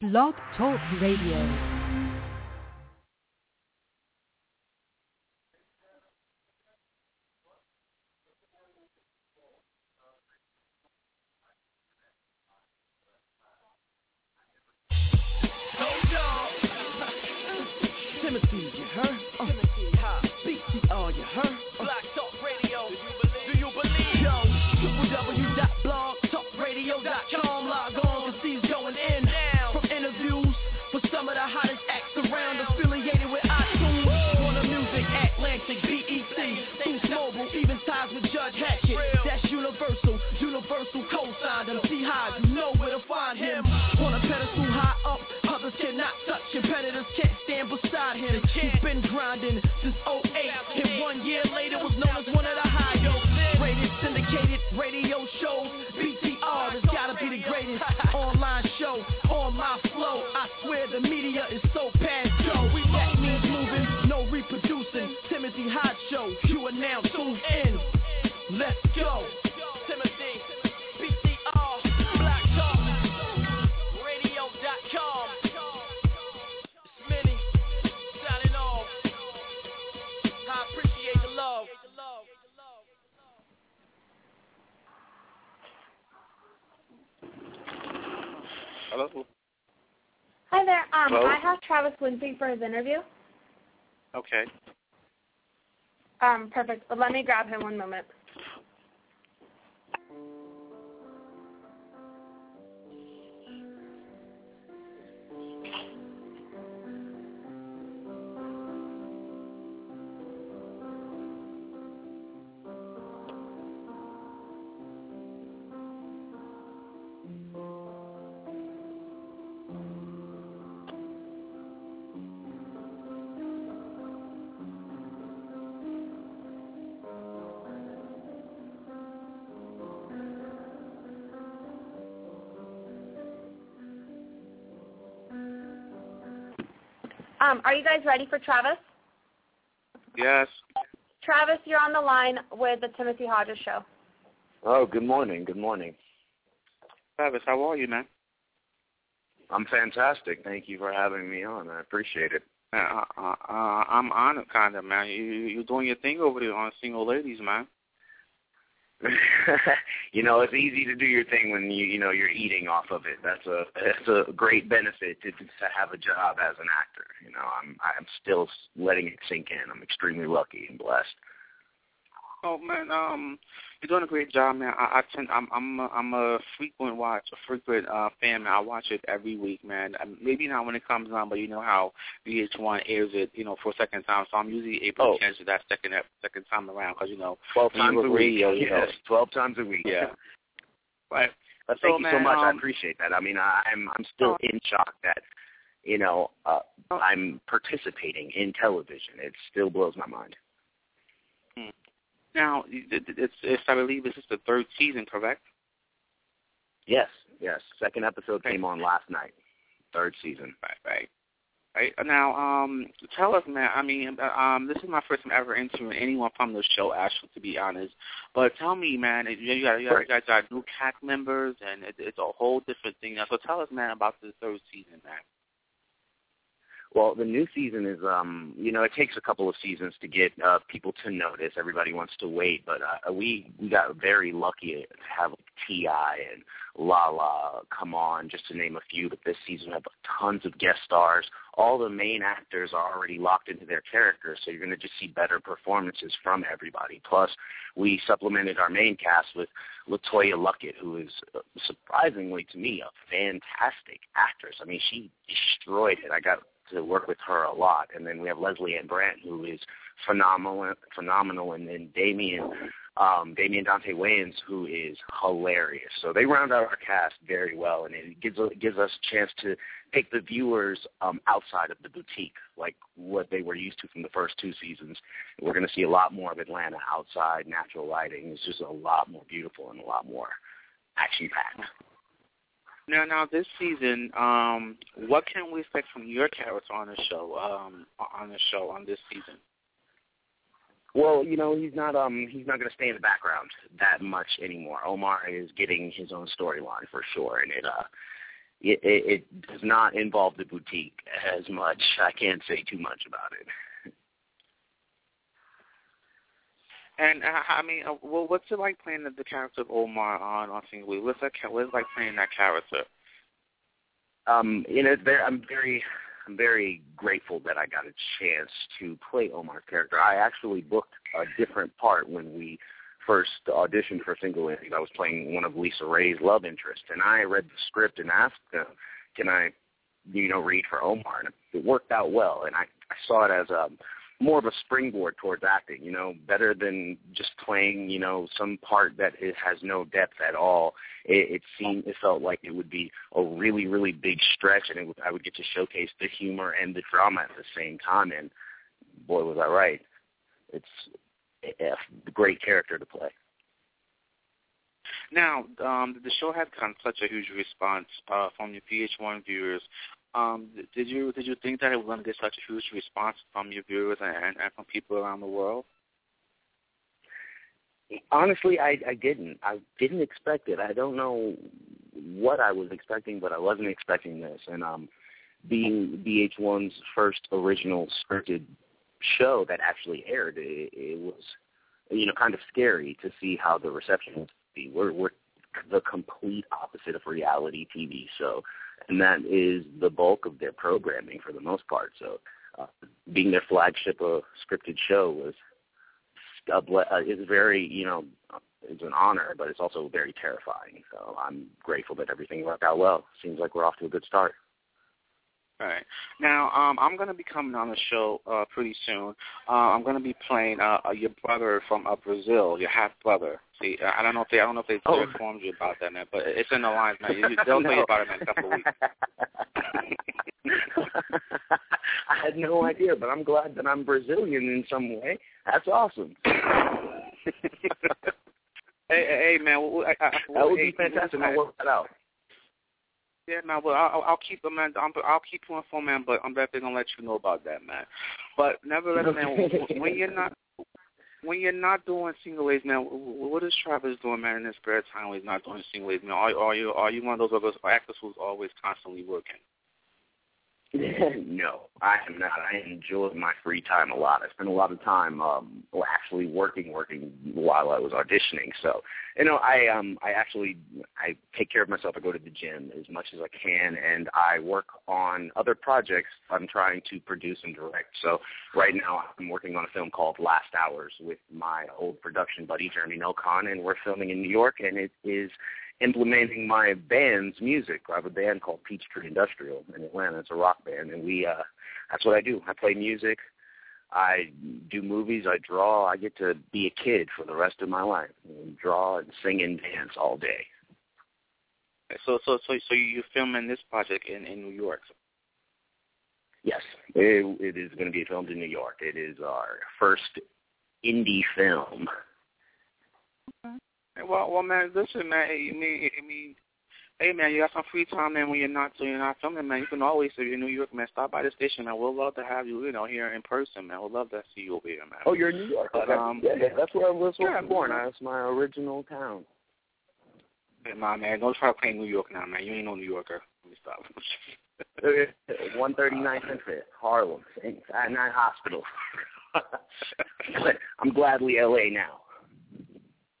Blog Talk Radio. He's been grinding since 08. And one year later was known as one of the highest. Rated syndicated radio shows. BTR has gotta be the greatest online show on my flow. Lindsay for his interview. Okay. Um, perfect. Let me grab him one moment. Um, are you guys ready for Travis? Yes. Travis, you're on the line with the Timothy Hodges Show. Oh, good morning. Good morning. Travis, how are you, man? I'm fantastic. Thank you for having me on. I appreciate it. Uh, uh, uh, I'm honored, kind of, man. You you doing your thing over there on single ladies, man. you know, it's easy to do your thing when you you know you're eating off of it. That's a that's a great benefit to to have a job as an actor. You know, I'm I'm still letting it sink in. I'm extremely lucky and blessed. Oh man, um, you're doing a great job, man. I, I tend, I'm, I'm, a, I'm a frequent watch, a frequent uh, fan, man. I watch it every week, man. Maybe not when it comes on, but you know how VH1 airs it, you know, for a second time. So I'm usually able Oh. to catch it that second, that second time around, because you know, Twelve times a week. radio, you know. yes, twelve times a week. yeah. Right. But So, thank you so man, much. I um, appreciate that. I mean, I, I'm I'm still in shock that you know uh, I'm participating in television. It still blows my mind. Now, it- it- it's, it's, I believe this is the third season, correct? Yes, yes. Second episode Okay. came on last night. Third season. Right, right. Right now, um, tell us, man. I mean, uh, um, this is my first time ever interviewing anyone from the show, actually, to be honest. But tell me, man, you, you, got, you, got, you guys got new cast members, and it, it's a whole different thing now. So tell us, man, about the third season, man. Well, the new season is, um, you know, it takes a couple of seasons to get uh, people to notice. Everybody wants to wait, but uh, we we got very lucky to have like, Ti and Lala come on, just to name a few. But this season we have tons of guest stars. All the main actors are already locked into their characters, so you're going to just see better performances from everybody. Plus, we supplemented our main cast with LeToya Luckett, who is uh, surprisingly to me a fantastic actress. I mean, she destroyed it. I got to work with her a lot. And then we have Lesley-Ann Brandt, who is phenomenal, phenomenal, and then Damien, um, Damien Dante Wayans, who is hilarious. So they round out our cast very well, and it gives it gives us a chance to take the viewers um, outside of the boutique, like what they were used to from the first two seasons. We're going to see a lot more of Atlanta outside, natural lighting. It's just a lot more beautiful and a lot more action packed. Now, now this season, um, what can we expect from your character on the show? Um, on the show on this season. Well, you know, he's not um he's not going to stay in the background that much anymore. Omar is getting his own storyline for sure, and it uh it, it, it does not involve the boutique as much. I can't say too much about it. And uh, I mean, uh, well, what's it like playing the, character of Omar on on Single Ladies? What's that? What's it like playing that character? Um, you know, there, I'm very, I'm very grateful that I got a chance to play Omar's character. I actually booked a different part when we first auditioned for Single Ladies. I was playing one of LisaRaye's love interests, and I read the script and asked them, "Can I, you know, read for Omar?" And it worked out well, and I, I saw it as a more of a springboard towards acting, you know, better than just playing, you know, some part that it has no depth at all. It, it seemed, it felt like it would be a really, really big stretch, and it would, I would get to showcase the humor and the drama at the same time. And boy, was I right! It's a great character to play. Now, um, the show had gotten such a huge response uh, from your VH1 viewers. Um, did you did you think that it was going to get such a huge response from your viewers and, and, from people around the world? Honestly, I, I didn't. I didn't expect it. I don't know what I was expecting, but I wasn't expecting this. And um, being VH1's first original scripted show that actually aired, it, it was you know kind of scary to see how the reception would be. We're we're the complete opposite of reality TV. So and that is the bulk of their programming for the most part. So, uh, being their flagship uh, scripted show was uh, is very you know it's an honor, but it's also very terrifying. So I'm grateful that everything worked out well. Seems like we're off to a good start. All right. Now, um, I'm going to be coming on the show uh, pretty soon. Uh, I'm going to be playing uh, uh, your brother from uh, Brazil, your half brother. See, I don't know if they, I don't know if they oh. informed you about that, man. But it's in the lines, man. You, they'll no. tell you about it in a couple of weeks. I had no idea, but I'm glad that I'm Brazilian in some way. That's awesome. hey, hey, man. Well, I, I, that would hey, be fantastic. I'll work that out. Yeah, man. Well, I'll, I'll keep them, man. I'm, I'll keep you informed, man. But I'm definitely gonna let you know about that, man. But nevertheless, man, when you're not when you're not doing single ladies, man, what is Travis doing, man, in his spare time when he's not doing single ladies, man? Are, are you are you one of those actors who's always constantly working? no, I am not. I enjoy my free time a lot. I spend a lot of time um well, actually working working while I was auditioning. So, you know, I um I actually I take care of myself. I go to the gym as much as I can and I work on other projects I'm trying to produce and direct. So, right now I'm working on a film called Last Hours with my old production buddy Jeremy Nilcon and we're filming in New York and it is implementing my band's music. I have a band called Peachtree Industrial in Atlanta. It's a rock band, and we uh that's what I do. I play music. I do movies. I draw. I get to be a kid for the rest of my life. And draw and sing and dance all day. So, so, so, so you're filming this project in in New York. Yes, it, it is going to be filmed in New York. It is our first indie film. Well, well, man, listen, man. I mean, I mean, hey, man, you got some free time, man. When you're not, so you're not filming, man. You can always, if you're in New York, man, stop by the station, man. We'll love to have you, you know, here in person, man. We'll love to see you over here, man. Oh, you're in New York. But, um, yeah, yeah, that's where I was yeah, born. That's my original town. Hey, nah, man, don't try to play New York now, man. You ain't no New Yorker. Let me stop. 139th and 5th, Harlem, St. Hospital. But I'm gladly LA now.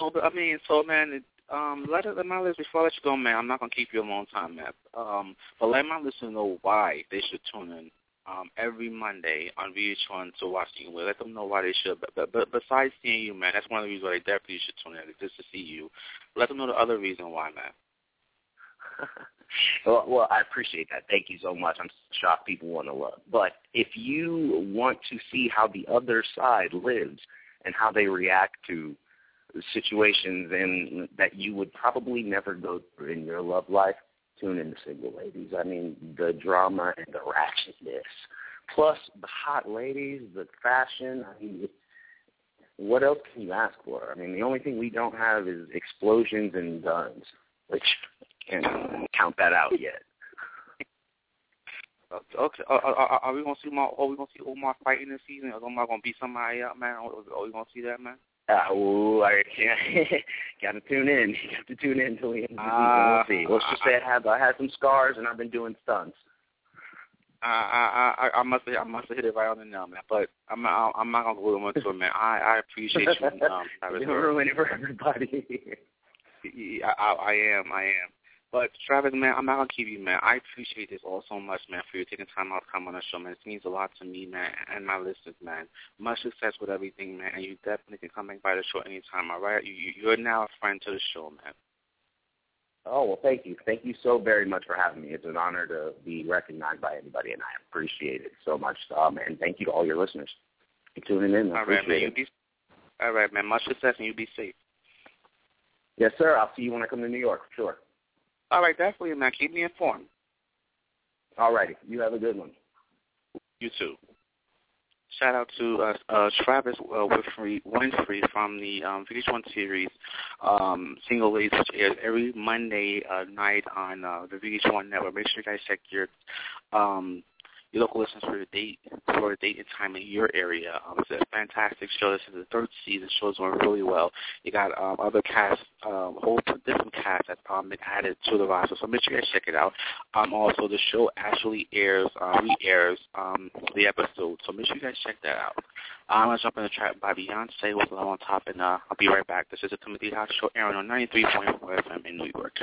So I mean, so man, um, let let my listeners before I let you go, man. I'm not gonna keep you a long time, man. Um, but let my listeners know why they should tune in um every Monday on VH1 to watch you. Let them know why they should. But, but but besides seeing you, man, that's one of the reasons why they definitely should tune in just to see you. Let them know the other reason why, man. well, well, I appreciate that. Thank you so much. I'm shocked people want to love. But if you want to see how the other side lives and how they react to situations and that you would probably never go through in your love life, tune in to Single Ladies. I mean, the drama and the ratchetness, plus the hot ladies, the fashion. I mean, what else can you ask for? I mean, the only thing we don't have is explosions and guns, which can't count that out yet. Uh, okay, uh, are, are we gonna see Omar? Are we gonna see Omar fighting this season? Is Omar gonna beat somebody up, man? Are we gonna see that, man? Uh, ooh, I got to tune in. Got to tune in until the end of the season. Uh, We'll see. Let's just say I have I had some scars and I've been doing stunts. I I I I must have I must have hit it right on the nail, man. But I'm not I'm not gonna go into it, man. I I appreciate you. Um, You're ruining it for everybody. I, I I am I am. But Travis, man, I'm not gonna keep you, man. I appreciate this all so much, man, for you taking time out to come on the show, man. It means a lot to me, man, and my listeners, man. Much success with everything, man, and you definitely can come back by the show anytime, all right? You, you you're now a friend to the show, man. Oh well, thank you, thank you so very much for having me. It's an honor to be recognized by anybody, and I appreciate it so much. Um, and thank you to all your listeners for tuning in. I All right, man. appreciate You be all right, man. Much success and you be safe. Yes, sir. I'll see you when I come to New York. Sure. All right, definitely, man. Keep me informed. All righty. You have a good one. You too. Shout out to uh, uh, Travis uh, Winfrey, Winfrey from the um, VH1 series um, Single Ladies, which airs every Monday uh, night on uh, the VH1 network. Make sure you guys check your um, your local listeners for the date for a date and time in your area. Um, it's a fantastic show. This is the third season. The show's going really well. You got um, other cast, um, whole different cast that's um, been added to the roster. So make sure you guys check it out. Um, also, the show actually airs, uh, re-airs um, the episode. So make sure you guys check that out. I'm going to jump in the track by Beyonce with Love on Top, and uh, I'll be right back. This is the Timothy Hodge Show airing on 93.4 FM in New York.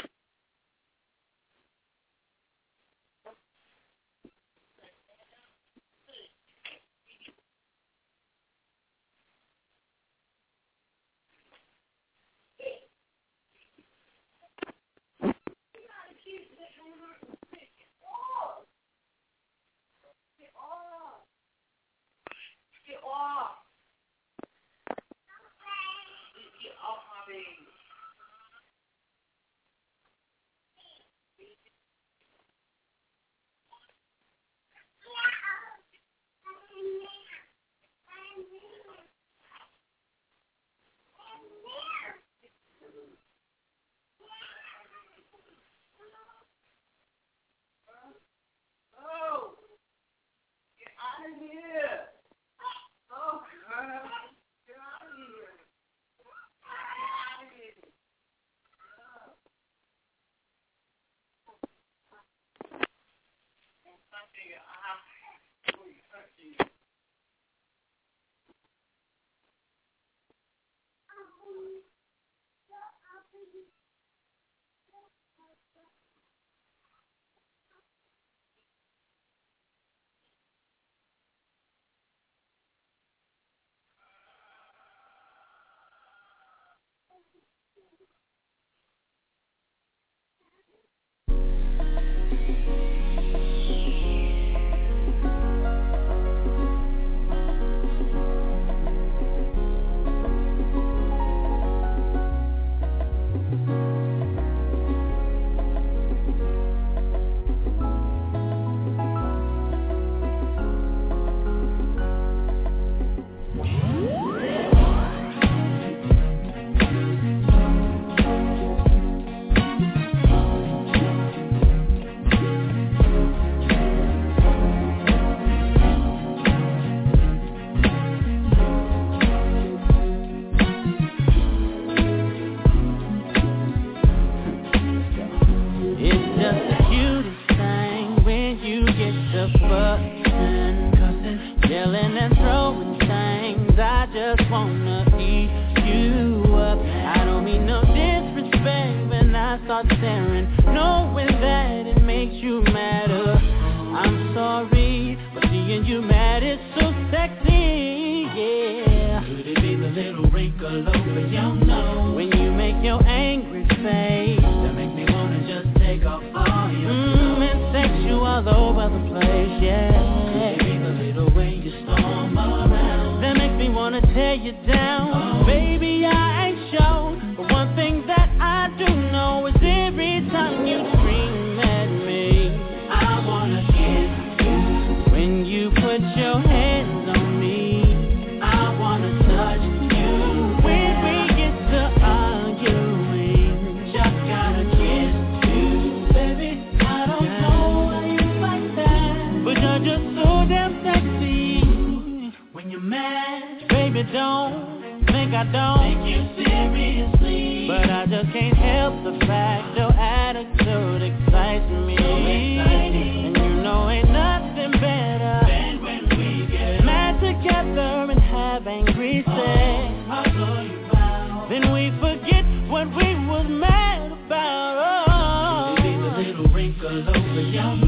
Seeing you mad is so sexy, yeah. Could it be the little wrinkle over your nose? When you make your angry face, that make me wanna just take off all your mm, and sex you all over the place, yeah. what we was mad about. Oh. Leave a little wrinkle over your